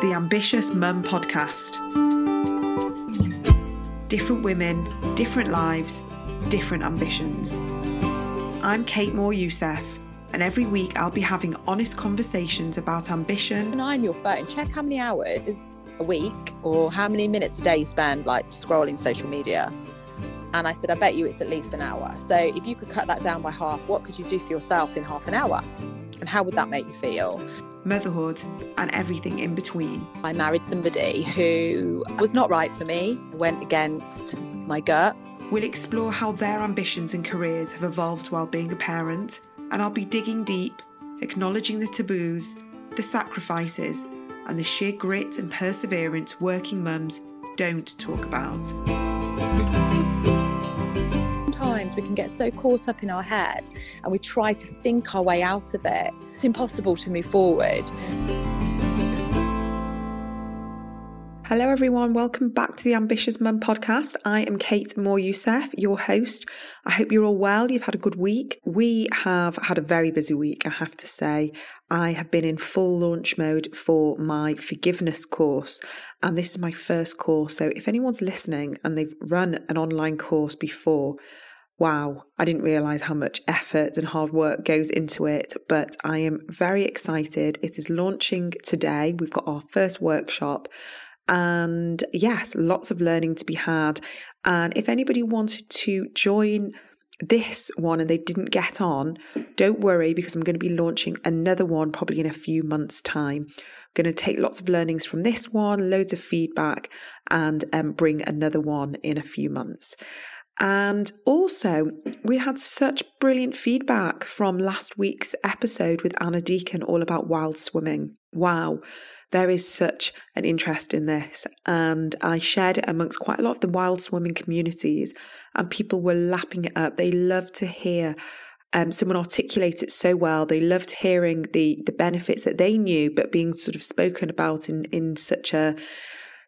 The Ambitious Mum Podcast. Different women, different lives, different ambitions. I'm Kate Moryoussef, and every week I'll be having honest conversations about ambition. An eye on your phone, check how many hours a week or how many minutes a day you spend like scrolling social media. And I said, I bet you it's at least an hour. So if you could cut that down by half, what could you do for yourself in half an hour? And how would that make you feel? Motherhood and everything in between. I married somebody who was not right for me, went against my gut. We'll explore how their ambitions and careers have evolved while being a parent, and I'll be digging deep, acknowledging the taboos, the sacrifices, and the sheer grit and perseverance working mums don't talk about. We can get so caught up in our head and we try to think our way out of it. It's impossible to move forward. Hello, everyone. Welcome back to the Ambitious Mum podcast. I am Kate Moryoussef, your host. I hope you're all well. You've had a good week. We have had a very busy week, I have to say. I have been in full launch mode for my forgiveness course, and this is my first course. So, if anyone's listening and they've run an online course before, wow, I didn't realize how much effort and hard work goes into it, but I am very excited. It is launching today. We've got our first workshop. And yes, lots of learning to be had. And if anybody wanted to join this one and they didn't get on, don't worry because I'm going to be launching another one probably in a few months' time. I'm going to take lots of learnings from this one, loads of feedback, and um, bring another one in a few months. And also, we had such brilliant feedback from last week's episode with Anna Deacon all about wild swimming. Wow, there is such an interest in this. And I shared it amongst quite a lot of the wild swimming communities, and people were lapping it up. They loved to hear um, someone articulate it so well. They loved hearing the the benefits that they knew, but being sort of spoken about in in such a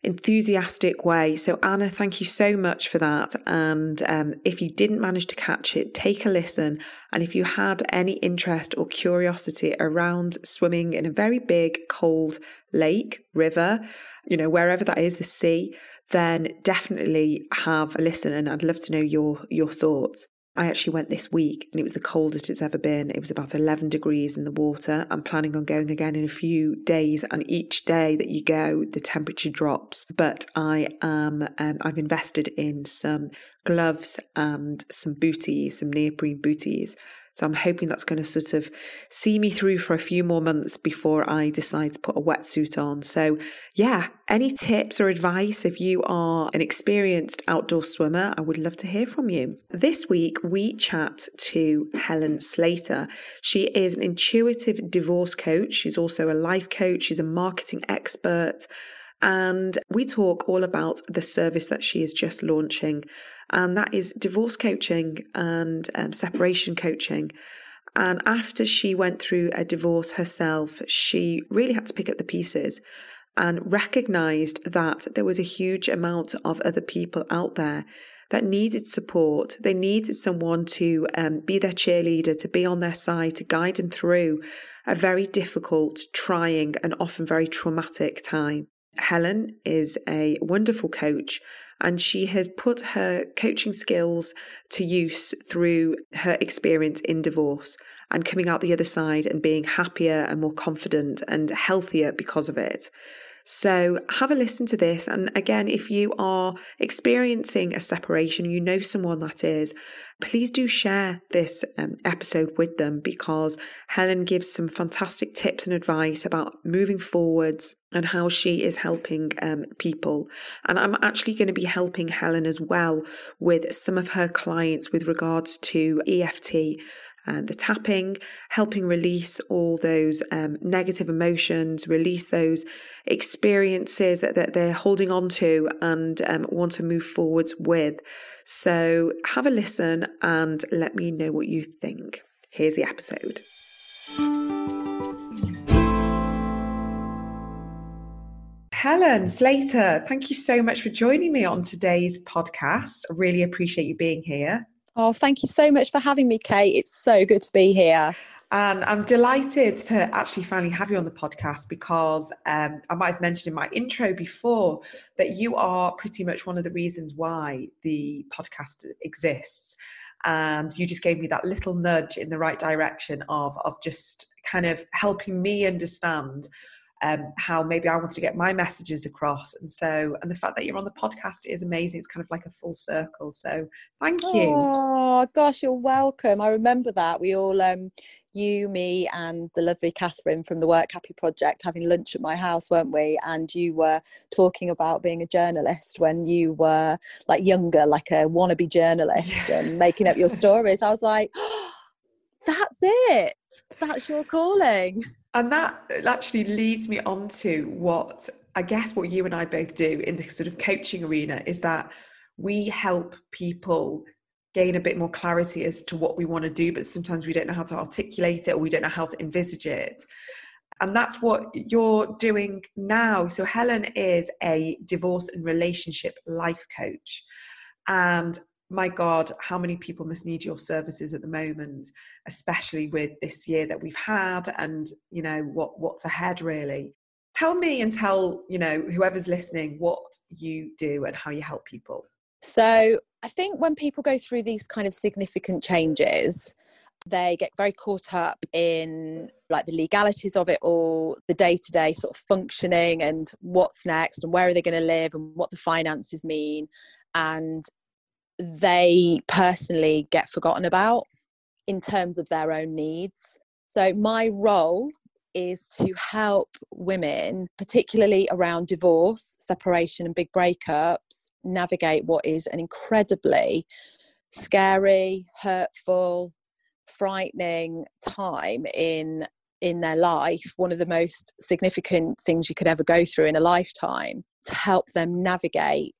enthusiastic way. So, Anna, thank you so much for that. And um, if you didn't manage to catch it, take a listen. And if you had any interest or curiosity around swimming in a very big, cold lake, river, you know, wherever that is, the sea, then definitely have a listen. And I'd love to know your your thoughts. I actually went this week and it was the coldest it's ever been. It was about 11 degrees in the water. I'm planning on going again in a few days and each day that you go, the temperature drops. But I am, um, I've invested in some gloves and some booties, some neoprene booties so I'm hoping that's going to sort of see me through for a few more months before I decide to put a wetsuit on. So, yeah, any tips or advice if you are an experienced outdoor swimmer, I would love to hear from you. This week, we chat to Helen Slater. She is an intuitive divorce coach. She's also a life coach. She's a marketing expert. And we talk all about the service that she is just launching and that is divorce coaching and um, separation coaching. And after she went through a divorce herself, she really had to pick up the pieces and recognized that there was a huge amount of other people out there that needed support. They needed someone to um, be their cheerleader, to be on their side, to guide them through a very difficult, trying, and often very traumatic time. Helen is a wonderful coach and she has put her coaching skills to use through her experience in divorce and coming out the other side and being happier and more confident and healthier because of it. So have a listen to this. And again, if you are experiencing a separation, you know someone that is, please do share this um, episode with them because Helen gives some fantastic tips and advice about moving forwards and how she is helping um, people. And I'm actually going to be helping Helen as well with some of her clients with regards to EFT and the tapping, helping release all those um, negative emotions, release those experiences that, that they're holding on to and um, want to move forwards with. So have a listen and let me know what you think. Here's the episode. Helen Slater, thank you so much for joining me on today's podcast. I really appreciate you being here. Oh, thank you so much for having me, Kate. It's so good to be here. And I'm delighted to actually finally have you on the podcast because um, I might have mentioned in my intro before that you are pretty much one of the reasons why the podcast exists. And you just gave me that little nudge in the right direction of, of just kind of helping me understand um, how maybe I wanted to get my messages across. And so, and the fact that you're on the podcast is amazing. It's kind of like a full circle. So thank you. Oh gosh, you're welcome. I remember that. We all um you, me, and the lovely Catherine from the Work Happy Project having lunch at my house, weren't we? And you were talking about being a journalist when you were like younger, like a wannabe journalist, and making up your stories. I was like, oh, that's it. That's your calling. And that actually leads me on to what I guess what you and I both do in the sort of coaching arena is that we help people gain a bit more clarity as to what we want to do, but sometimes we don't know how to articulate it or we don't know how to envisage it. And that's what you're doing now. So, Helen is a divorce and relationship life coach. And my God, how many people must need your services at the moment, especially with this year that we've had and, you know, what, what's ahead really. Tell me and tell, you know, whoever's listening what you do and how you help people. So I think when people go through these kind of significant changes, they get very caught up in like the legalities of it all the day-to-day sort of functioning and what's next and where are they going to live and what the finances mean and they personally get forgotten about in terms of their own needs. So, my role is to help women, particularly around divorce, separation, and big breakups, navigate what is an incredibly scary, hurtful, frightening time in in their life one of the most significant things you could ever go through in a lifetime to help them navigate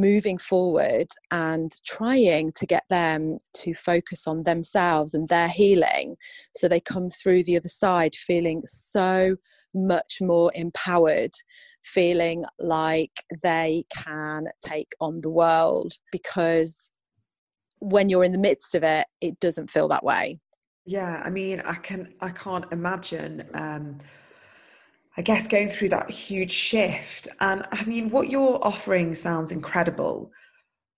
moving forward and trying to get them to focus on themselves and their healing so they come through the other side feeling so much more empowered, feeling like they can take on the world because when you're in the midst of it, it doesn't feel that way. Yeah, I mean, I can I can't imagine um I guess going through that huge shift. And I mean, what you're offering sounds incredible.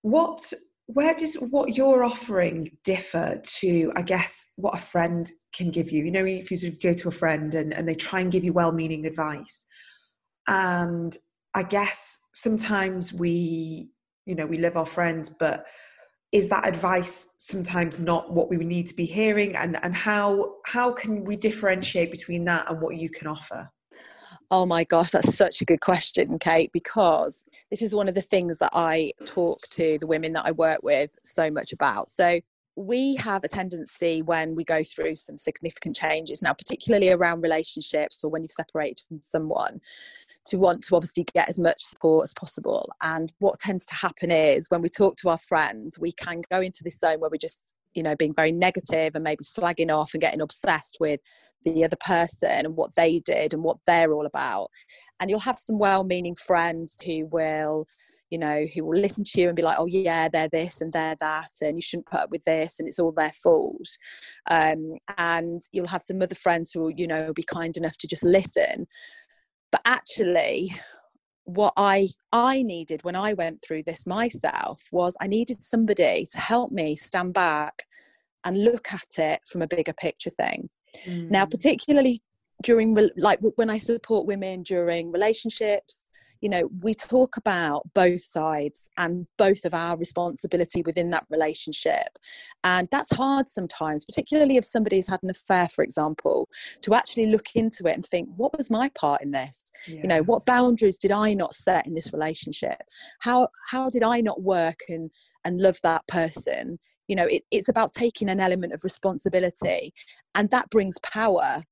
What, where does what you're offering differ to, I guess, what a friend can give you? You know, if you sort of go to a friend and, and they try and give you well meaning advice. And I guess sometimes we, you know, we live our friends, but is that advice sometimes not what we need to be hearing and and how how can we differentiate between that and what you can offer Oh my gosh, that's such a good question, Kate, because this is one of the things that I talk to the women that I work with so much about. So, we have a tendency when we go through some significant changes now, particularly around relationships or when you've separated from someone, to want to obviously get as much support as possible. And what tends to happen is when we talk to our friends, we can go into this zone where we just you know being very negative and maybe slagging off and getting obsessed with the other person and what they did and what they're all about. And you'll have some well-meaning friends who will you know who will listen to you and be like oh yeah they're this and they're that and you shouldn't put up with this and it's all their fault. Um, and you'll have some other friends who will you know be kind enough to just listen. But actually what I I needed when I went through this myself was I needed somebody to help me stand back and look at it from a bigger picture thing. Mm. Now, particularly during like when I support women during relationships, you know we talk about both sides and both of our responsibility within that relationship. And that's hard sometimes particularly if somebody's had an affair for example to actually look into it and think what was my part in this? Yeah. you know what boundaries did i not set in this relationship? How how did i not work and and love that person? You know it, it's about taking an element of responsibility and that brings power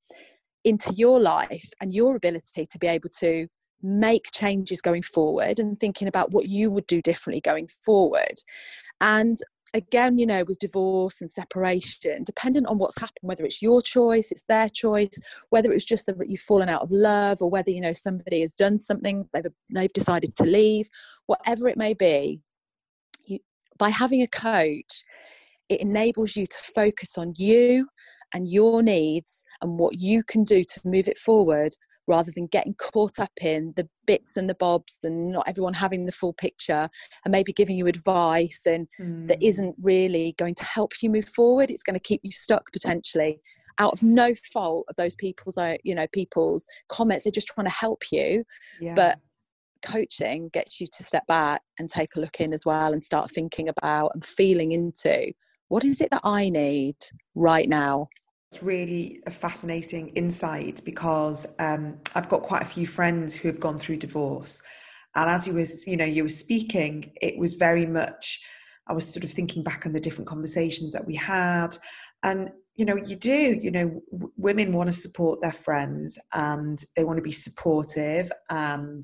into your life and your ability to be able to make changes going forward and thinking about what you would do differently going forward. And again, you know, with divorce and separation, dependent on what's happened, whether it's your choice, it's their choice, whether it's just that you've fallen out of love, or whether you know somebody has done something, they've they've decided to leave, whatever it may be, you, by having a coach, it enables you to focus on you and your needs and what you can do to move it forward rather than getting caught up in the bits and the bobs and not everyone having the full picture and maybe giving you advice and mm. that isn't really going to help you move forward it's going to keep you stuck potentially out of no fault of those people's uh, you know people's comments they're just trying to help you yeah. but coaching gets you to step back and take a look in as well and start thinking about and feeling into what is it that i need right now it's really a fascinating insight because um, I've got quite a few friends who have gone through divorce, and as you was, you know, you were speaking, it was very much. I was sort of thinking back on the different conversations that we had, and you know, you do. You know, w- women want to support their friends, and they want to be supportive, and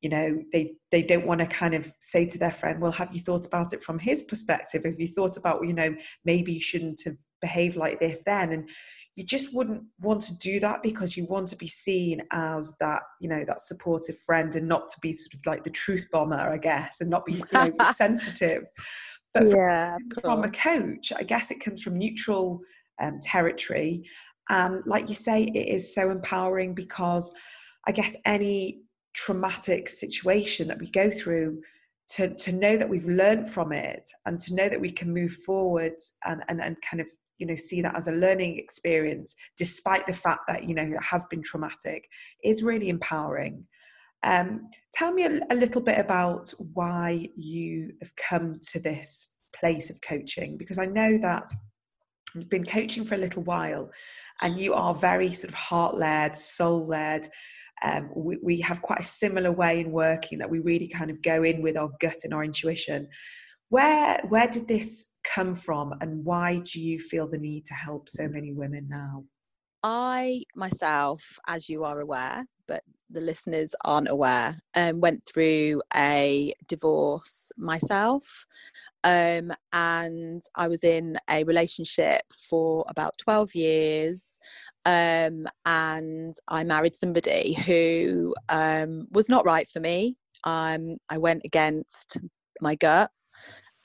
you know they they don't want to kind of say to their friend well have you thought about it from his perspective have you thought about you know maybe you shouldn't have behaved like this then and you just wouldn't want to do that because you want to be seen as that you know that supportive friend and not to be sort of like the truth bomber i guess and not be you know sensitive. But yeah, from, from, a coach i guess it comes from neutral um, territory and like you say it is so empowering because i guess any traumatic situation that we go through to, to know that we've learned from it and to know that we can move forward and, and, and kind of you know see that as a learning experience despite the fact that you know it has been traumatic is really empowering um, tell me a, a little bit about why you have come to this place of coaching because i know that you've been coaching for a little while and you are very sort of heart led soul led um, we, we have quite a similar way in working that we really kind of go in with our gut and our intuition. Where where did this come from, and why do you feel the need to help so many women now? I myself, as you are aware, but the listeners aren't aware, um, went through a divorce myself. Um, and I was in a relationship for about 12 years. Um, and I married somebody who um, was not right for me. Um, I went against my gut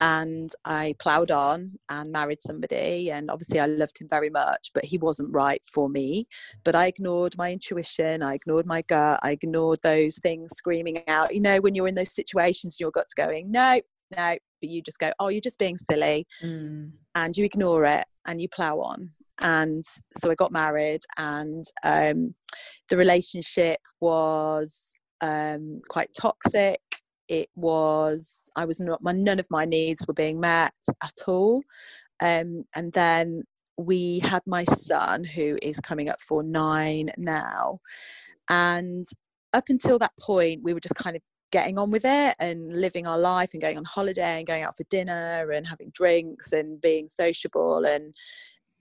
and I ploughed on and married somebody. And obviously, I loved him very much, but he wasn't right for me. But I ignored my intuition, I ignored my gut, I ignored those things screaming out. You know, when you're in those situations, your gut's going, no, no, but you just go, oh, you're just being silly. Mm. And you ignore it and you plough on. And so I got married, and um, the relationship was um, quite toxic it was i was not my none of my needs were being met at all. Um, and then we had my son who is coming up for nine now. And up until that point we were just kind of getting on with it and living our life and going on holiday and going out for dinner and having drinks and being sociable. And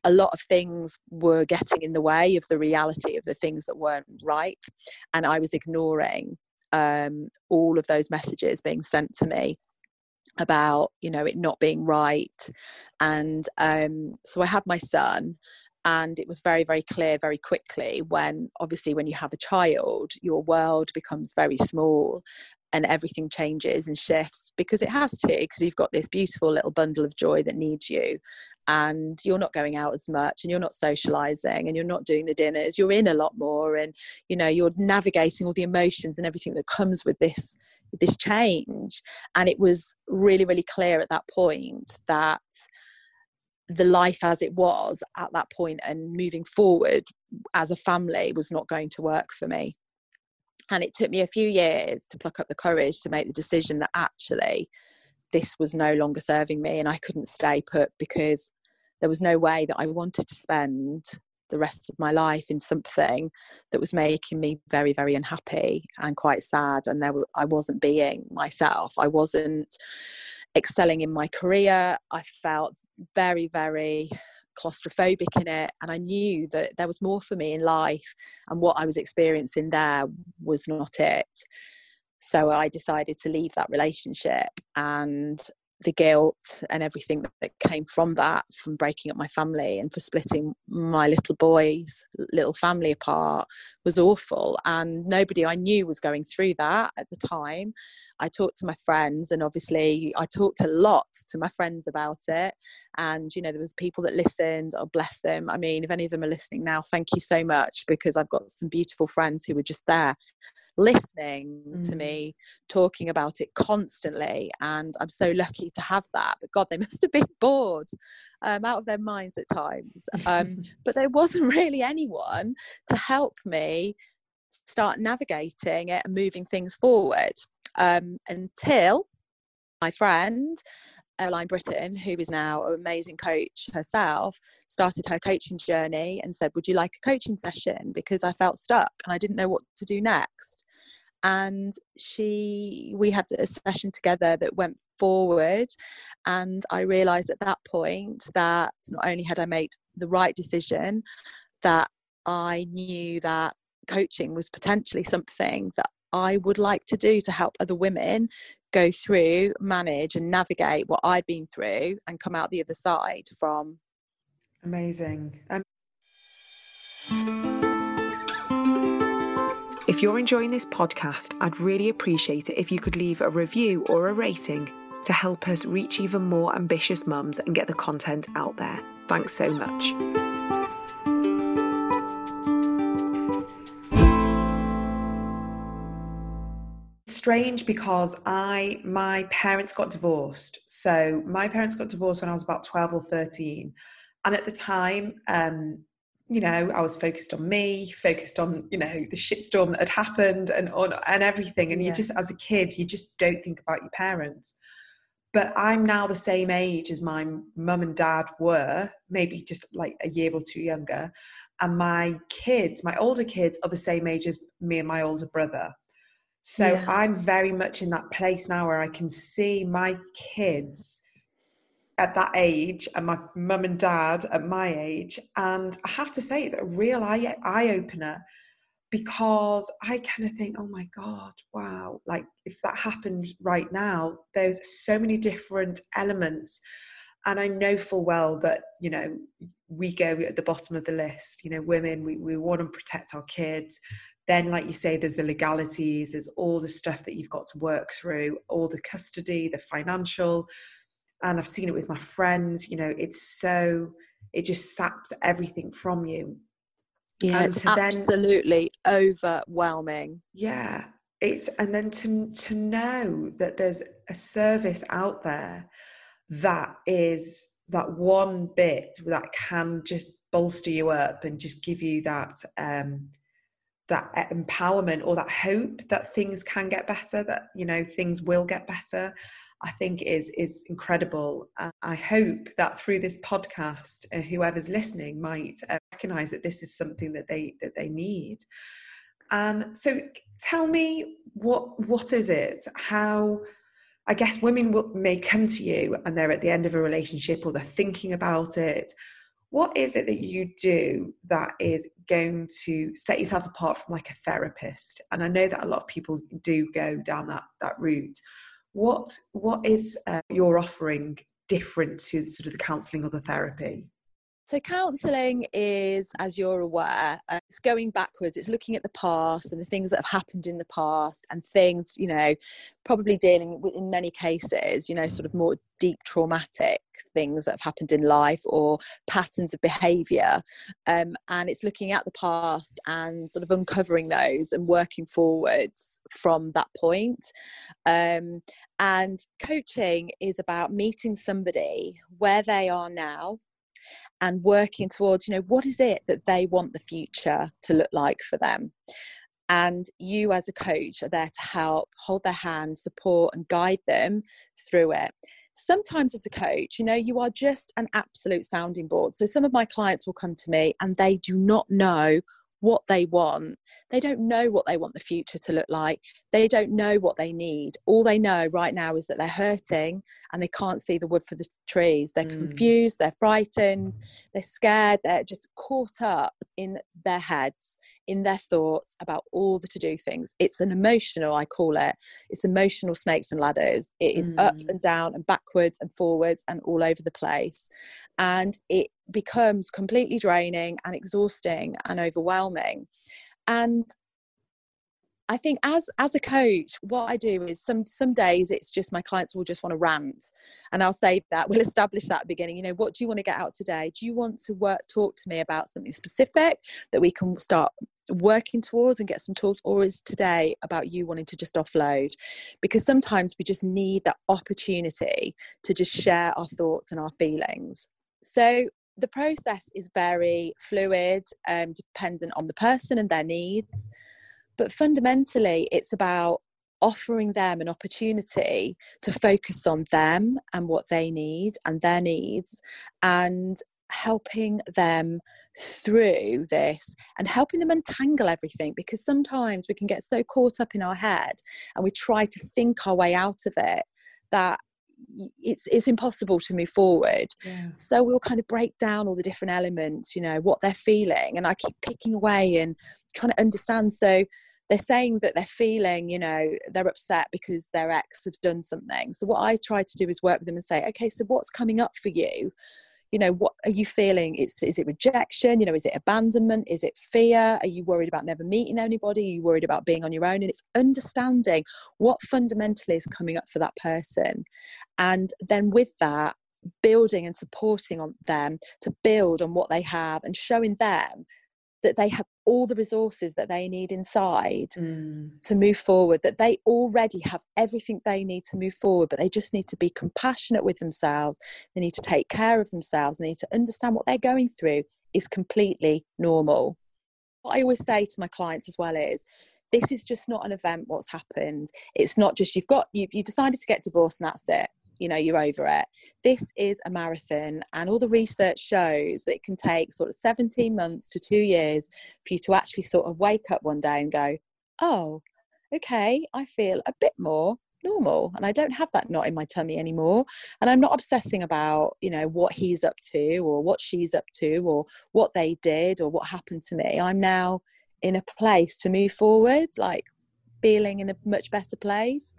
a lot of things were getting in the way of the reality of the things that weren't right. And i was ignoring um, all of those messages being sent to me about you know it not being right. And um, so i had my son and it was very very clear very quickly when obviously when you have a child your world becomes very small and everything changes and shifts because it has to because you've got this beautiful little bundle of joy that needs you and you're not going out as much and you're not socializing and you're not doing the dinners. You're in a lot more and you know you're navigating all the emotions and everything that comes with this this change. And it was really really clear at that point that the life as it was at that point and moving forward as a family was not going to work for me and it took me a few years to pluck up the courage to make the decision that actually this was no longer serving me and I couldn't stay put because there was no way that I wanted to spend the rest of my life in something that was making me very very unhappy and quite sad. And there I wasn't being myself. I wasn't excelling in my career. I felt very very claustrophobic in it and I knew that there was more for me in life and what I was experiencing there was not it. So I decided to leave that relationship and the guilt and everything that came from that, from breaking up my family and for splitting my little boy's little family apart was awful. And nobody I knew was going through that at the time. I talked to my friends, and obviously, I talked a lot to my friends about it. And, you know, there was people that listened, oh, bless them. I mean, if any of them are listening now, thank you so much because I've got some beautiful friends who were just there listening mm. to me talking about it constantly and i'm so lucky to have that but god they must have been bored um, out of their minds at times um, but there wasn't really anyone to help me start navigating it and moving things forward um, until my friend Eveline Britton, who is now an amazing coach herself, started her coaching journey and said, Would you like a coaching session? Because I felt stuck and I didn't know what to do next. And she, we had a session together that went forward. And I realized at that point that not only had I made the right decision, that I knew that coaching was potentially something that I would like to do to help other women go through, manage, and navigate what I'd been through and come out the other side from. Amazing. Um, if you're enjoying this podcast, I'd really appreciate it if you could leave a review or a rating to help us reach even more ambitious mums and get the content out there. Thanks so much. Strange because I my parents got divorced. So my parents got divorced when I was about 12 or 13. And at the time, um, you know, I was focused on me, focused on, you know, the shitstorm that had happened and on and everything. And yeah. you just as a kid, you just don't think about your parents. But I'm now the same age as my mum and dad were, maybe just like a year or two younger. And my kids, my older kids, are the same age as me and my older brother. So yeah. I'm very much in that place now where I can see my kids at that age and my mum and dad at my age. And I have to say, it's a real eye, eye opener because I kind of think, oh my God, wow, like if that happened right now, there's so many different elements. And I know full well that, you know, we go at the bottom of the list. You know, women, we, we want to protect our kids then like you say there's the legalities there's all the stuff that you've got to work through all the custody the financial and i've seen it with my friends you know it's so it just saps everything from you. Yeah it's absolutely then, overwhelming. Yeah it's and then to to know that there's a service out there that is that one bit that can just bolster you up and just give you that um that empowerment or that hope that things can get better that you know things will get better i think is is incredible. I hope that through this podcast uh, whoever's listening might uh, recognize that this is something that they that they need. And so tell me what what is it? How i guess women will, may come to you and they're at the end of a relationship or they're thinking about it what is it that you do that is going to set yourself apart from like a therapist? And i know that a lot of people do go down that that route. What what is uh, your offering different to sort of the counselling or the therapy so, counselling is, as you're aware, uh, it's going backwards. It's looking at the past and the things that have happened in the past and things, you know, probably dealing with, in many cases, you know, sort of more deep traumatic things that have happened in life or patterns of behaviour. Um, and it's looking at the past and sort of uncovering those and working forwards from that point. Um, and coaching is about meeting somebody where they are now and working towards you know what is it that they want the future to look like for them? And you as a coach are there to help hold their hand support and guide them through it. Sometimes as a coach you know you are just an absolute sounding board. So some of my clients will come to me and they do not know what they want. They don't know what they want the future to look like. They don't know what they need. All they know right now is that they're hurting and they can't see the wood for the trees. They're mm. confused, they're frightened, they're scared, they're just caught up in their heads in their thoughts about all the to do things. It's an emotional, I call it, it's emotional snakes and ladders. It is mm. up and down and backwards and forwards and all over the place. And it becomes completely draining and exhausting and overwhelming. And I think as as a coach, what I do is some some days it's just my clients will just want to rant, and I'll say that we'll establish that beginning. You know, what do you want to get out today? Do you want to work talk to me about something specific that we can start working towards and get some tools, or is today about you wanting to just offload? Because sometimes we just need that opportunity to just share our thoughts and our feelings. So the process is very fluid, um, dependent on the person and their needs. But fundamentally, it's about offering them an opportunity to focus on them and what they need and their needs and helping them through this and helping them untangle everything because sometimes we can get so caught up in our head and we try to think our way out of it that it's it's impossible to move forward yeah. so we'll kind of break down all the different elements you know what they're feeling and i keep picking away and trying to understand. So they're saying that they're feeling you know they're upset because their ex has done something. So what i try to do is work with them and say okay so what's coming up for you? You know what are you feeling? It's, is it rejection? You know is it abandonment? Is it fear? Are you worried about never meeting anybody? Are you worried about being on your own? And it's understanding what fundamentally is coming up for that person. And then with that building and supporting on them to build on what they have and showing them that they have all the resources that they need inside mm. to move forward, that they already have everything they need to move forward, but they just need to be compassionate with themselves. They need to take care of themselves. They need to understand what they're going through is completely normal. What I always say to my clients as well is, this is just not an event what's happened it's not just you've got you've you decided to get divorced and that's it you know you're over it. This is a marathon and all the research shows that it can take sort of 17 months to two years for you to actually sort of wake up one day and go oh okay i feel a bit more normal and i don't have that knot in my tummy anymore and i'm not obsessing about you know what he's up to or what she's up to or what they did or what happened to me. I'm now in a place to move forward like feeling in a much better place.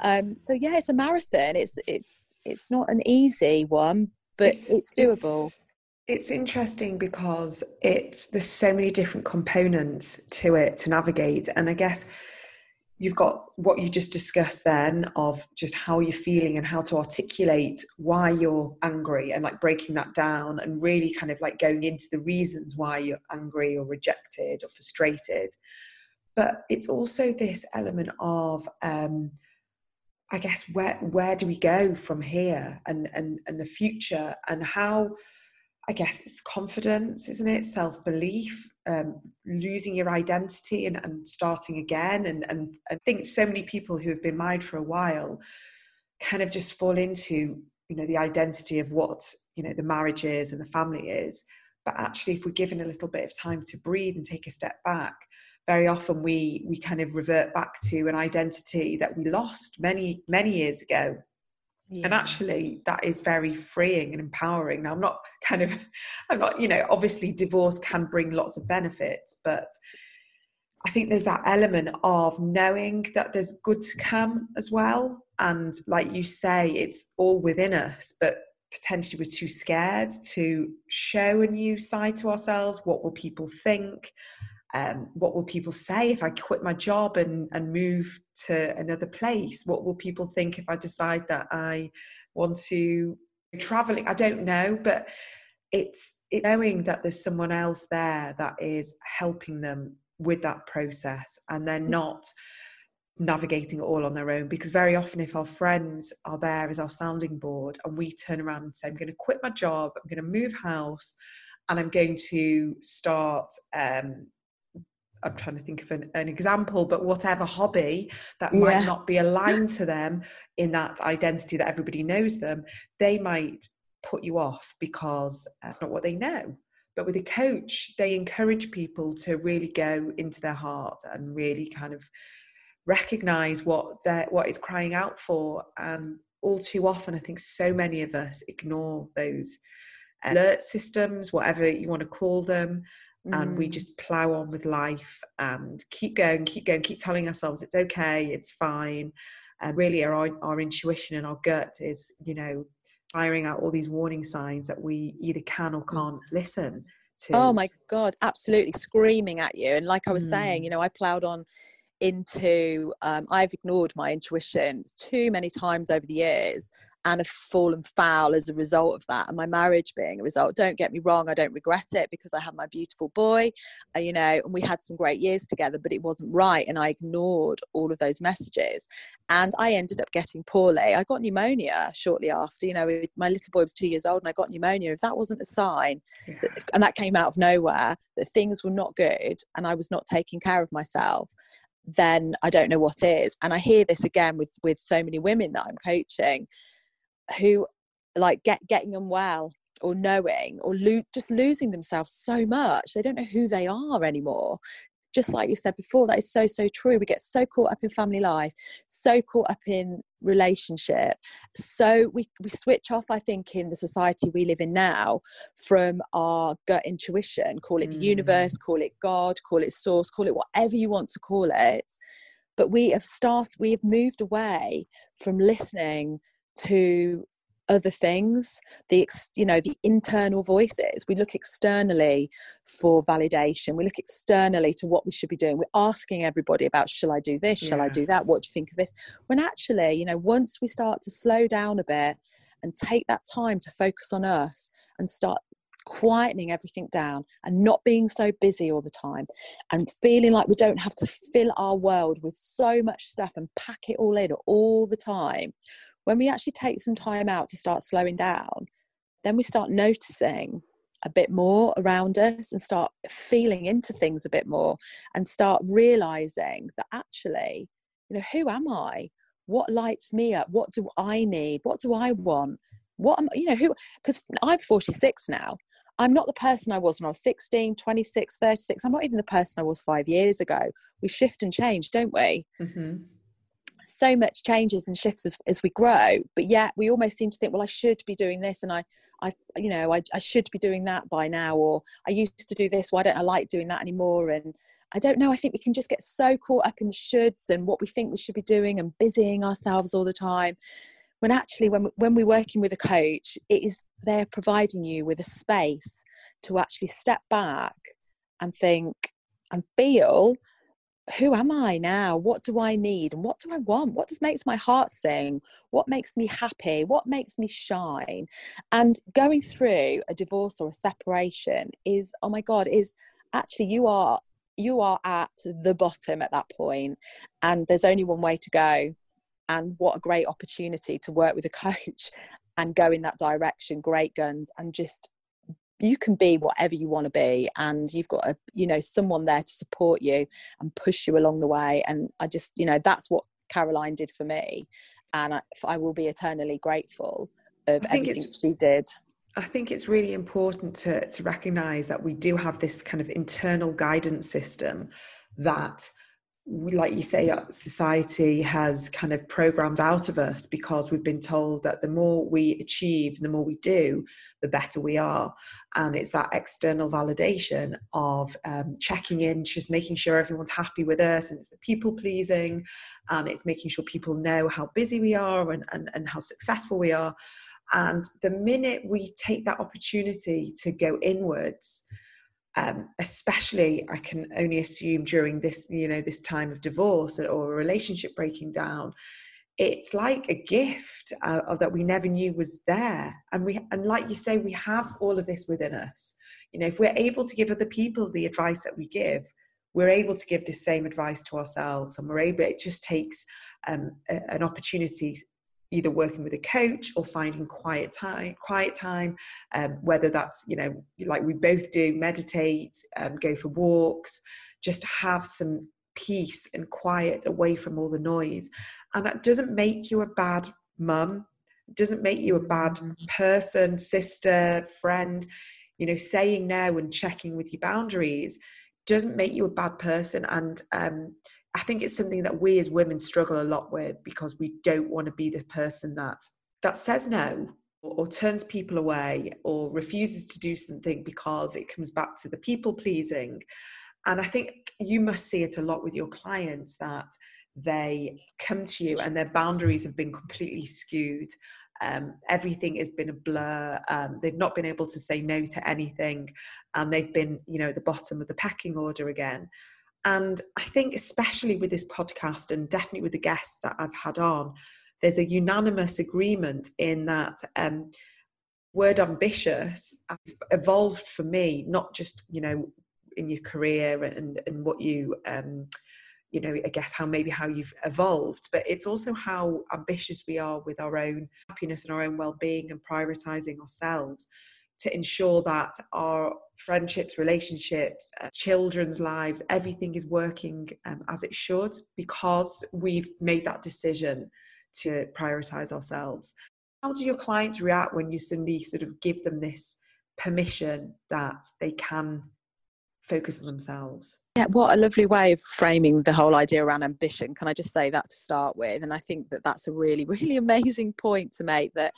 Um, so yeah, it's a marathon. It's it's it's not an easy one, but it's, it's doable. It's, it's interesting because it's there's so many different components to it to navigate, and I guess you've got what you just discussed then of just how you're feeling and how to articulate why you're angry and like breaking that down and really kind of like going into the reasons why you're angry or rejected or frustrated but it's also this element of um, I guess where where do we go from here and and and the future and how I guess it's confidence, isn't it? Self belief, um, losing your identity and, and starting again. And, and I think so many people who have been married for a while kind of just fall into, you know, the identity of what, you know, the marriage is and the family is. But actually, if we're given a little bit of time to breathe and take a step back, very often we we kind of revert back to an identity that we lost many many years ago. Yeah. and actually that is very freeing and empowering. Now i'm not kind of i'm not you know obviously divorce can bring lots of benefits but i think there's that element of knowing that there's good to come as well. And like you say it's all within us but potentially we're too scared to show a new side to ourselves what will people think um, what will people say if I quit my job and, and move to another place? What will people think if I decide that I want to traveling? I don't know, but it's, it's knowing that there's someone else there that is helping them with that process and they're mm. not navigating it all on their own because very often if our friends are there as our sounding board and we turn around and say i'm going to quit my job i'm going to move house and i'm going to start um, I'm trying to think of an, an example, but whatever hobby that yeah. might not be aligned to them in that identity that everybody knows them, they might put you off because that's not what they know. But with a coach, they encourage people to really go into their heart and really kind of recognize what they're what is crying out for. And all too often, I think so many of us ignore those alert systems, whatever you want to call them, and we Mm. just plow on with life and keep going, keep going, keep telling ourselves it's okay, it's fine. And really, our our intuition and our gut is, you know, firing out all these warning signs that we either can or can't listen to. Oh my god, absolutely screaming at you. And like I was saying, Mm. you know, I ploughed on into um, I've ignored my intuition too many times over the years and have fallen foul as a result of that and my marriage being a result. Don't get me wrong i don't regret it because i had my beautiful boy uh, you know and we had some great years together but it wasn't right and i ignored all of those messages. And i ended up getting poorly. I got pneumonia shortly after you know my little boy was two years old and i got pneumonia. If that wasn't a sign Yeah. that- and that came out of nowhere that things were not good and i was not taking care of myself then i don't know what is. And i hear this again with with so many women that i'm coaching who like get getting unwell or knowing or lo- just losing themselves so much they don't know who they are anymore just like you said before that is so so true we get so caught up in family life so caught up in relationship so we we switch off i think in the society we live in now from our gut intuition call it the Mm. universe call it god call it source call it whatever you want to call it but we have started we have moved away from listening to other things the ex, you know the internal voices. We look externally for validation. We look externally to what we should be doing. We're asking everybody about shall i do this? Shall i do that? What do you think of this? When actually you know once we start to slow down a bit and take that time to focus on us and start quietening everything down and not being so busy all the time and feeling like we don't have to fill our world with so much stuff and pack it all in all the time when we actually take some time out to start slowing down then we start noticing a bit more around us and start feeling into things a bit more and start realizing that actually you know who am i? What lights me up? What do i need? What do i want? What am you know who because i'm 46 now. I'm not the person i was when i was 16 26 36 i'm not even the person i was five years ago. We shift and change don't we? Mhm. So much changes and shifts as, as we grow but yet we almost seem to think well i should be doing this and i i you know I, I should be doing that by now or i used to do this why don't i like doing that anymore? And i don't know i think we can just get so caught up in shoulds and what we think we should be doing and busying ourselves all the time when actually when, when we're working with a coach it is they're providing you with a space to actually step back and think and feel who am I now? What do I need? And what do I want? What does makes my heart sing? What makes me happy? What makes me shine? And going through a divorce or a separation is, oh my God, is actually you are you are at the bottom at that point and there's only one way to go. And what a great opportunity to work with a coach and go in that direction, great guns, and just you can be whatever you want to be and you've got a you know someone there to support you and push you along the way and i just you know that's what caroline did for me and i, I will be eternally grateful of everything she did I think it's really important to, to recognize that we do have this kind of internal guidance system that, we, like you say, uh, society has kind of programmed out of us because we've been told that the more we achieve, the more we do, the better we are. And it's that external validation of um, checking in, just making sure everyone's happy with us, and it's the people pleasing, and it's making sure people know how busy we are and, and, and how successful we are. And the minute we take that opportunity to go inwards, um, especially I can only assume during this, you know, this time of divorce or a relationship breaking down, it's like a gift uh, that we never knew was there. And we, and like you say, we have all of this within us. You know, if we're able to give other people the advice that we give, we're able to give the same advice to ourselves, and we're able. It just takes um, a, an opportunity either working with a coach or finding quiet time quiet time um, whether that's you know like we both do meditate um, go for walks just have some peace and quiet away from all the noise. And that doesn't make you a bad mum. Doesn't make you a bad person sister friend. You know saying no and checking with your boundaries doesn't make you a bad person. And um, I think it's something that we as women struggle a lot with because we don't want to be the person that that says no or, or turns people away or refuses to do something because it comes back to the people pleasing. And I think you must see it a lot with your clients that they come to you and their boundaries have been completely skewed. Um, everything has been a blur. Um, they've not been able to say no to anything, and they've been, you know, at the bottom of the pecking order again. And I think, especially with this podcast, and definitely with the guests that I've had on, there's a unanimous agreement in that um, word ambitious has evolved for me, not just you know in your career and and what you um, you know i guess how maybe how you've evolved but it's also how ambitious we are with our own happiness and our own well-being and prioritizing ourselves to ensure that our friendships relationships uh, children's lives everything is working um, as it should because we've made that decision to prioritize ourselves. How do your clients react when you suddenly sort of give them this permission that they can focus on themselves. Yeah, what a lovely way of framing the whole idea around ambition. Can I just say that to start with? And I think that that's a really, really amazing point to make that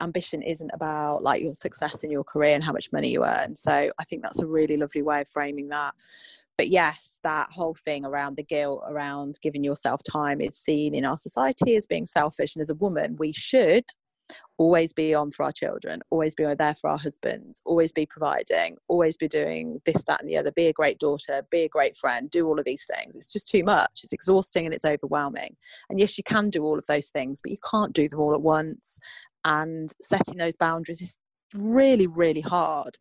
ambition isn't about like your success in your career and how much money you earn. So I think that's a really lovely way of framing that. But yes, that whole thing around the guilt around giving yourself time is seen in our society as being selfish. And as a woman, we should always be on for our children, always be there for our husbands, always be providing, always be doing this, that, and the other, be a great daughter, be a great friend, do all of these things. It's just too much. It's exhausting and it's overwhelming. And yes, you can do all of those things, but you can't do them all at once. And setting those boundaries is really, really hard.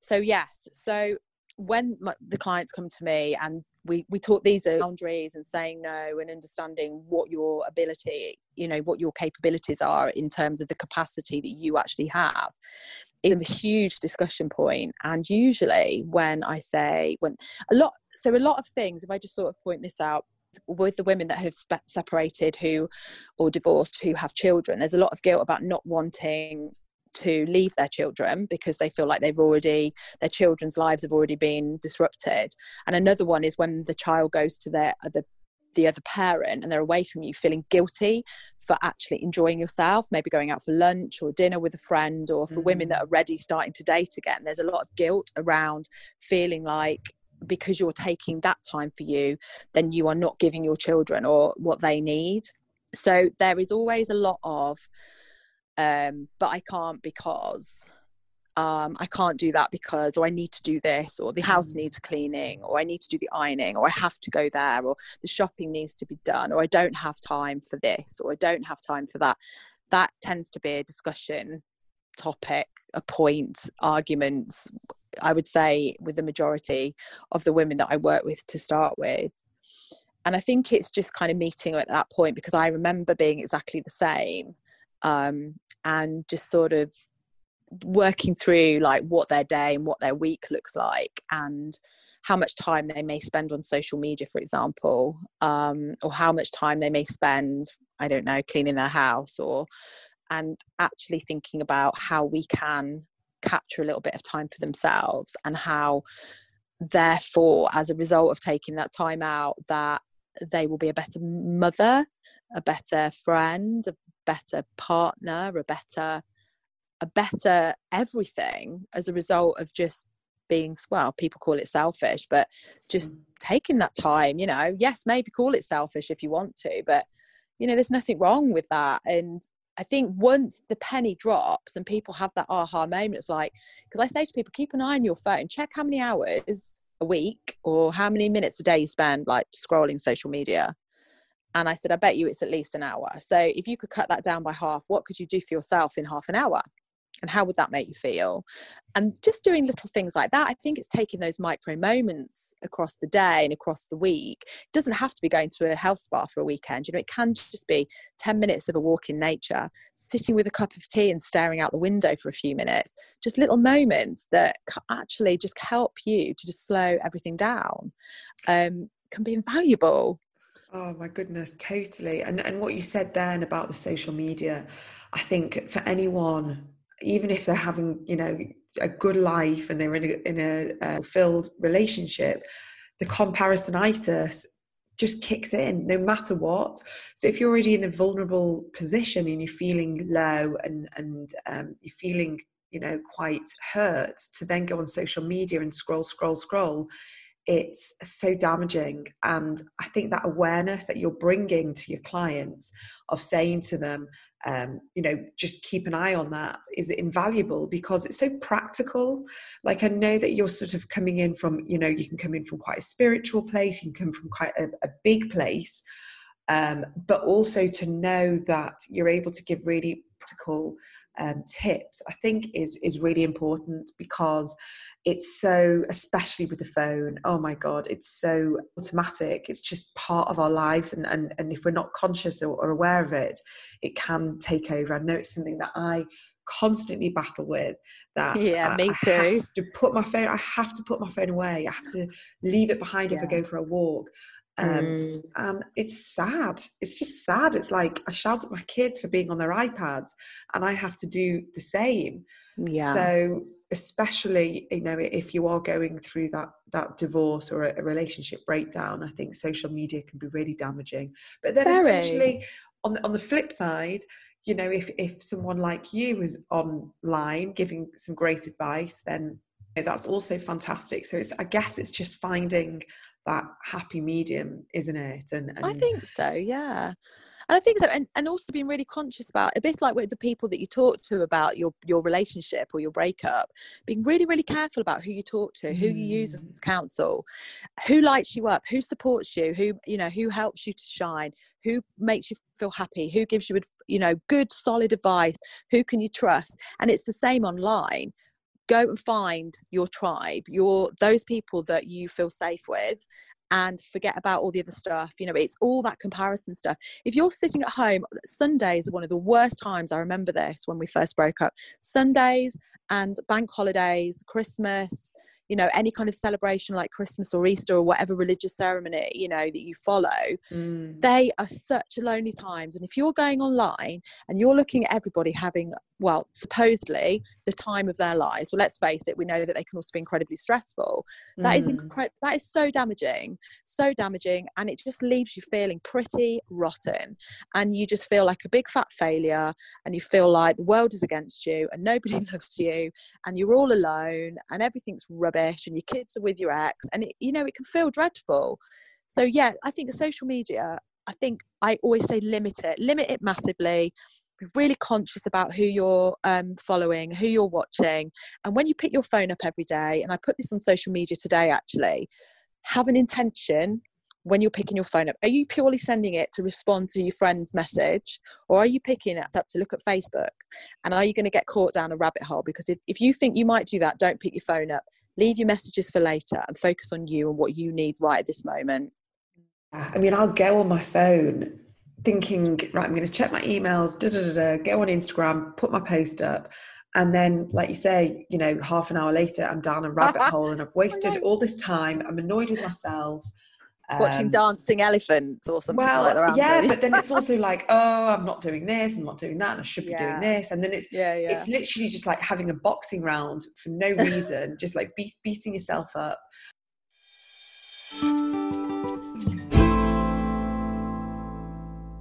So, yes, so when my, the clients come to me and we we talk these boundaries and saying no and understanding what your ability you know what your capabilities are in terms of the capacity that you actually have is a huge discussion point. And usually when i say when a lot so a lot of things if i just sort of point this out with the women that have separated who or divorced who have children there's a lot of guilt about not wanting to leave their children because they feel like they've already their children's lives have already been disrupted and another one is when the child goes to their the the other parent and they're away from you feeling guilty for actually enjoying yourself maybe going out for lunch or dinner with a friend or for mm. women that mm. are ready starting to date again there's a lot of guilt around feeling like because you're taking that time for you then you are not giving your children or what they need so there is always a lot of um, but I can't because um, I can't do that because, or I need to do this, or the house mm. needs cleaning, or I need to do the ironing, or I have to go there, or the shopping needs to be done, or I don't have time for this, or I don't have time for that. That tends to be a discussion topic, a point, arguments, I would say, with the majority of the women that I work with to start with. And I think it's just kind of meeting at that point because I remember being exactly the same um, and just sort of working through like what their day and what their week looks like and how much time they may spend on social media for example um, or how much time they may spend i don't know cleaning their house or and actually thinking about how we can capture a little bit of time for themselves and how therefore as a result of taking that time out that they will be a better mother a better friend a better partner, a better a better everything as a result of just being well people call it selfish but just mm. taking that time you know yes maybe call it selfish if you want to but you know there's nothing wrong with that and i think once the penny drops and people have that aha moment it's like because i say to people keep an eye on your phone check how many hours a week or how many minutes a day you spend like scrolling social media and I said, I bet you it's at least an hour. So if you could cut that down by half, what could you do for yourself in half an hour? And how would that make you feel? And just doing little things like that, I think it's taking those micro moments across the day and across the week. It doesn't have to be going to a health spa for a weekend. You know, it can just be 10 minutes of a walk in nature, sitting with a cup of tea and staring out the window for a few minutes. Just little moments that actually just help you to just slow everything down um, can be invaluable. Oh my goodness, totally. And and what you said then about the social media, I think for anyone, even if they're having, you know, a good life and they're in a in a, a filled relationship, the comparisonitis just kicks in no matter what. So if you're already in a vulnerable position and you're feeling low and and um, you're feeling you know quite hurt, to then go on social media and scroll, scroll, scroll, it's so damaging. And I think that awareness that you're bringing to your clients of saying to them, um, you know, just keep an eye on that is invaluable because it's so practical. Like I know that you're sort of coming in from, you know, you can come in from quite a spiritual place, you can come from quite a, a big place, um, but also to know that you're able to give really practical um, tips, I think is is really important because it's so especially with the phone oh my god it's so automatic it's just part of our lives and and, and if we're not conscious or, or aware of it it can take over. I know it's something that i constantly battle with that yeah I, me I too. have to put my phone i have to put my phone away i have to leave it behind yeah. if i go for a walk. Um, mm. and it's sad it's just sad it's like i shout at my kids for being on their ipads and i have to do the same. Yeah. So especially you know if you are going through that that divorce or a, a relationship breakdown i think social media can be really damaging. But then Very. essentially on the, on the flip side you know if if someone like you is online giving some great advice then you know, that's also fantastic. So it's i guess it's just finding that happy medium isn't it? And, and i think so yeah and I think so, and, and also being really conscious about a bit like with the people that you talk to about your your relationship or your breakup, being really really careful about who you talk to, who you use as mm. counsel, who lights you up, who supports you, who you know who helps you to shine, who makes you feel happy, who gives you you know good solid advice, who can you trust, and it's the same online go and find your tribe your those people that you feel safe with and forget about all the other stuff. You know, it's all that comparison stuff. If you're sitting at home, Sundays are one of the worst times. I remember this when we first broke up. Sundays and bank holidays, Christmas, you know any kind of celebration like christmas or easter or whatever religious ceremony you know that you follow mm. they are such lonely times. And if you're going online and you're looking at everybody having well supposedly the time of their lives well let's face it we know that they can also be incredibly stressful. That mm. is incredible that is so damaging so damaging. And it just leaves you feeling pretty rotten. And you just feel like a big fat failure. And you feel like the world is against you and nobody loves you. And you're all alone and everything's rubbish and your kids are with your ex and it, you know it can feel dreadful so yeah i think social media I think I always say limit it, limit it massively be really conscious about who you're um, following, who you're watching. And when you pick your phone up every day, and I put this on social media today actually, have an intention when you're picking your phone up. Are you purely sending it to respond to your friend's message, or are you picking it up to look at Facebook? And are you going to get caught down a rabbit hole? Because if, if you think you might do that, don't pick your phone up. Leave your messages for later and focus on you and what you need right at this moment. I mean, I'll go on my phone thinking, right, I'm going to check my emails, da, da, da, da, go on Instagram, put my post up. And then, like you say, you know, half an hour later, I'm down a rabbit hole and I've wasted all this time. I'm annoyed with myself. Watching um, dancing elephants or something well, like that. yeah, but then it's also like, oh, I'm not doing this, I'm not doing that, and I should be yeah. doing this. And then it's yeah, yeah. it's literally just like having a boxing round for no reason, just like be- beating yourself up.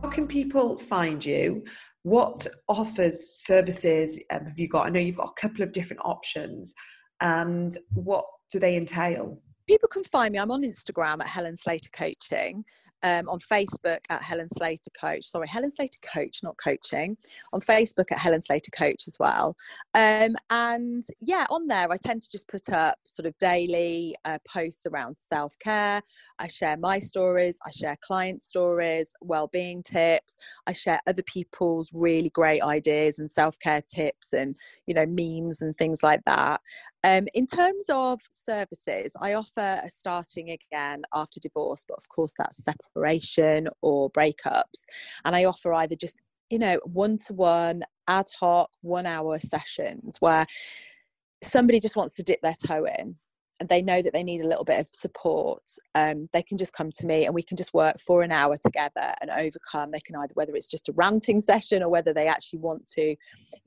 How can people find you? What offers, services um, have you got? I know you've got a couple of different options, and what do they entail? People can find me. I'm on Instagram at Helen Slater Coaching um, on Facebook at Helen Slater Coach. Sorry, Helen Slater Coach, not coaching. On Facebook at Helen Slater Coach as well. Um, and yeah, on there, I tend to just put up sort of daily uh, posts around self care. I share my stories, I share client stories, well being tips. I share other people's really great ideas and self care tips and, you know, memes and things like that. Um, in terms of services, I offer a starting again after divorce, but of course that's separation or breakups. And I offer either just, you know, one to one, ad hoc, one hour sessions where somebody just wants to dip their toe in and they know that they need a little bit of support, um, they can just come to me and we can just work for an hour together and overcome. They can either, whether it's just a ranting session or whether they actually want to,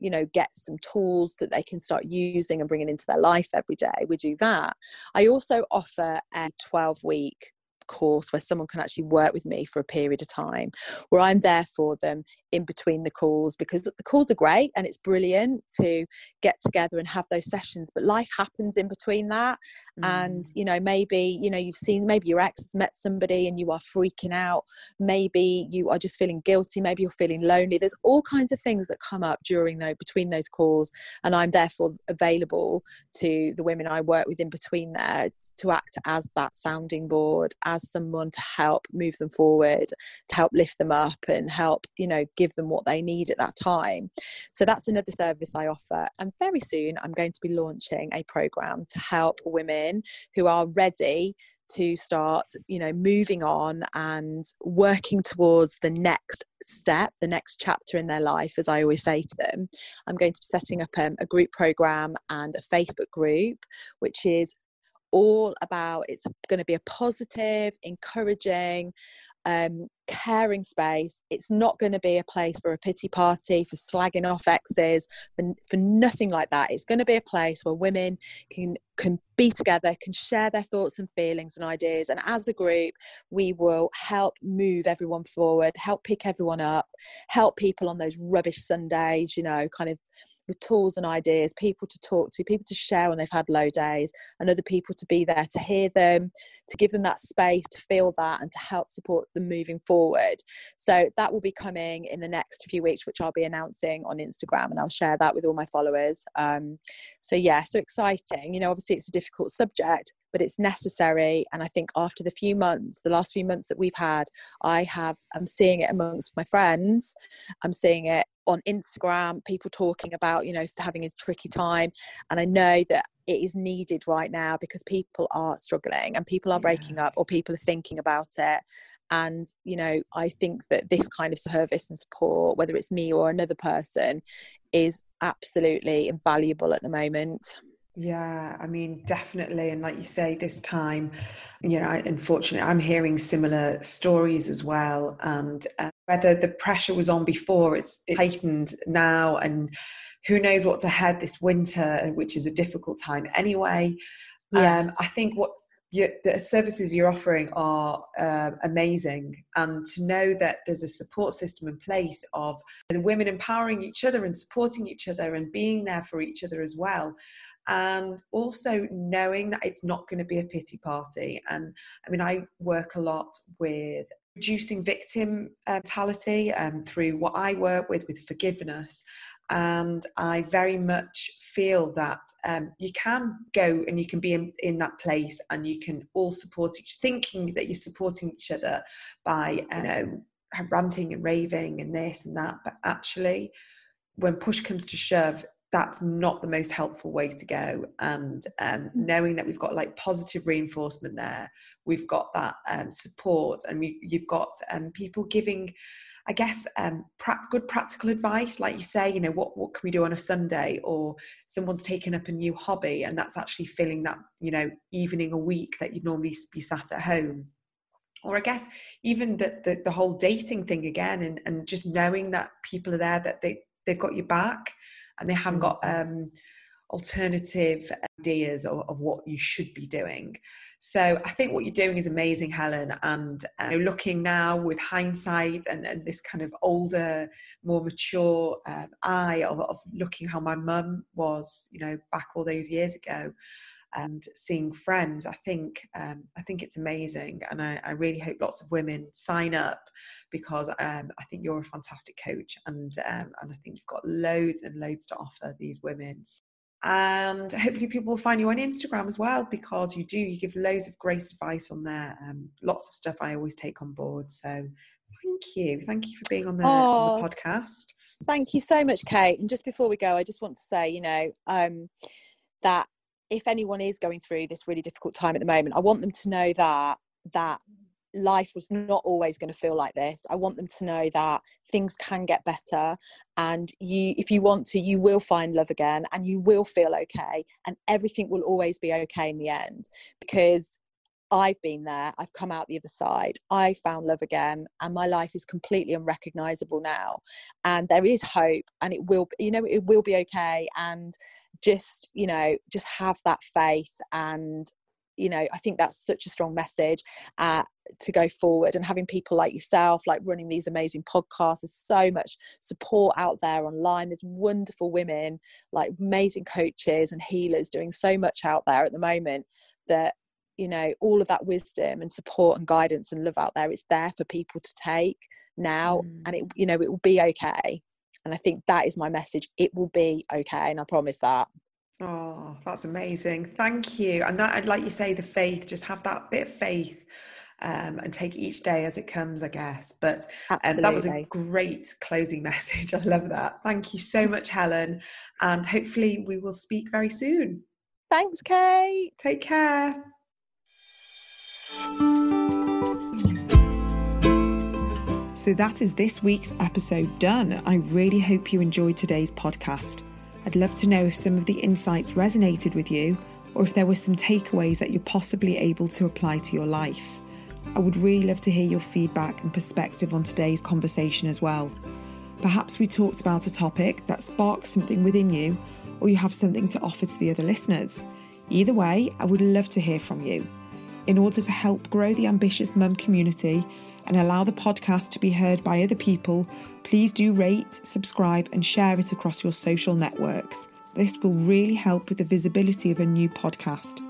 you know, get some tools that they can start using and bringing into their life every day, we do that. I also offer a 12 week course where someone can actually work with me for a period of time where i'm there for them in between the calls because the calls are great and it's brilliant to get together and have those sessions but life happens in between that. Mm. and you know maybe you know you've seen maybe your ex has met somebody and you are freaking out. Maybe you are just feeling guilty. Maybe you're feeling lonely. There's all kinds of things that come up during those between those calls and i'm therefore available to the women i work with in between there to act as that sounding board as someone to help move them forward to help lift them up and help you know give them what they need at that time. So that's another service i offer. And very soon i'm going to be launching a program to help women who are ready to start you know moving on and working towards the next step the next chapter in their life as i always say to them. I'm going to be setting up um, a group program and a facebook group which is all about it's going to be a positive encouraging um, caring space. It's not going to be a place for a pity party, for slagging off exes, for, for nothing like that. It's going to be a place where women can can be together, can share their thoughts and feelings and ideas. And as a group, we will help move everyone forward, help pick everyone up, help people on those rubbish Sundays, you know, kind of with tools and ideas, people to talk to, people to share when they've had low days, and other people to be there to hear them, to give them that space to feel that, and to help support them moving forward. So that will be coming in the next few weeks, which I'll be announcing on Instagram, and I'll share that with all my followers. Um, so yeah, so exciting. You know, obviously it's a difficult subject, but it's necessary. And I think after the few months, the last few months that we've had, I have, I'm seeing it amongst my friends. I'm seeing it on Instagram, people talking about, you know, having a tricky time. And I know that it is needed right now because people are struggling and people are breaking yeah. up or people are thinking about it. And, you know, I think that this kind of service and support, whether it's me or another person, is absolutely invaluable at the moment. Yeah, I mean, definitely. And like you say, this time, you know, unfortunately, I'm hearing similar stories as well. And uh, whether the pressure was on before, it's heightened now. And who knows what's ahead this winter, which is a difficult time anyway. Yeah. Um, I think what you, the services you're offering are uh, amazing and to know that there's a support system in place of the women empowering each other and supporting each other and being there for each other as well and also knowing that it's not going to be a pity party. And I mean, I work a lot with reducing victim mentality um, through what I work with with forgiveness. And I very much feel that um, you can go and you can be in, in, that place and you can all support each, thinking that you're supporting each other by, you know, ranting and raving and this and that. But actually, when push comes to shove, that's not the most helpful way to go. And um, mm. knowing that we've got like positive reinforcement there we've got that um, support and we, you've got um, people giving i guess um, pra- good practical advice like you say you know what, what can we do on a sunday? Or someone's taken up a new hobby and that's actually filling that you know evening a week that you'd normally be sat at home. Or I guess even the, the, the whole dating thing again, and, and just knowing that people are there, that they they've got your back, and they haven't got um, alternative ideas of, of, what you should be doing. So I think what you're doing is amazing, Helen. And uh, looking now with hindsight and, and, this kind of older, more mature um, eye of, of looking how my mum was, you know, back all those years ago and seeing friends i think um, i think it's amazing and I, I, really hope lots of women sign up because um, I think you're a fantastic coach and um, and I think you've got loads and loads to offer these women. And hopefully people will find you on Instagram as well because you do you give loads of great advice on there. Um, lots of stuff I always take on board. So thank you, thank you for being on the, oh, on the podcast. Thank you so much, Kate. And just before we go, I just want to say, you know, um, that if anyone is going through this really difficult time at the moment, I want them to know that that life was not always going to feel like this i want them to know that things can get better and you if you want to you will find love again and you will feel okay and everything will always be okay in the end because I've been there, I've come out the other side, I found love again, and my life is completely unrecognizable now. And there is hope, and it will, you know, it will be okay. And just, you know, just have that faith and you know i think that's such a strong message uh, to go forward and having people like yourself like running these amazing podcasts there's so much support out there online. There's wonderful women like amazing coaches and healers doing so much out there at the moment that you know all of that wisdom and support and guidance and love out there it's there for people to take now mm. and it you know it will be okay. And i think that is my message. It will be okay and i promise that Oh, that's amazing. Thank you. And that, I'd like you say, the faith, just have that bit of faith um, and take each day as it comes, I guess. But um, that was a great closing message. I love that. Thank you so much, Helen. And hopefully, we will speak very soon. Thanks, Kate. Take care. So that is this week's episode done. I really hope you enjoyed today's podcast. I'd love to know if some of the insights resonated with you or if there were some takeaways that you're possibly able to apply to your life. I would really love to hear your feedback and perspective on today's conversation as well. Perhaps we talked about a topic that sparks something within you, or you have something to offer to the other listeners. Either way, I would love to hear from you. In order to help grow the ambitious mum community and allow the podcast to be heard by other people, Please do rate, subscribe, and share it across your social networks. This will really help with the visibility of a new podcast.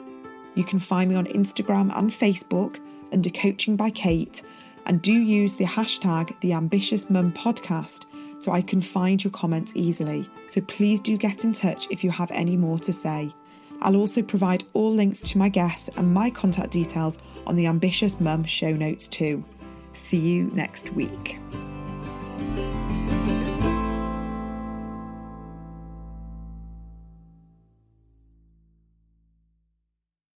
You can find me on Instagram and Facebook under Coaching by Kate, and do use the hashtag The Ambitious Mum Podcast so I can find your comments easily. So please do get in touch if you have any more to say. I'll also provide all links to my guests and my contact details on the Ambitious Mum show notes too. See you next week. Bye.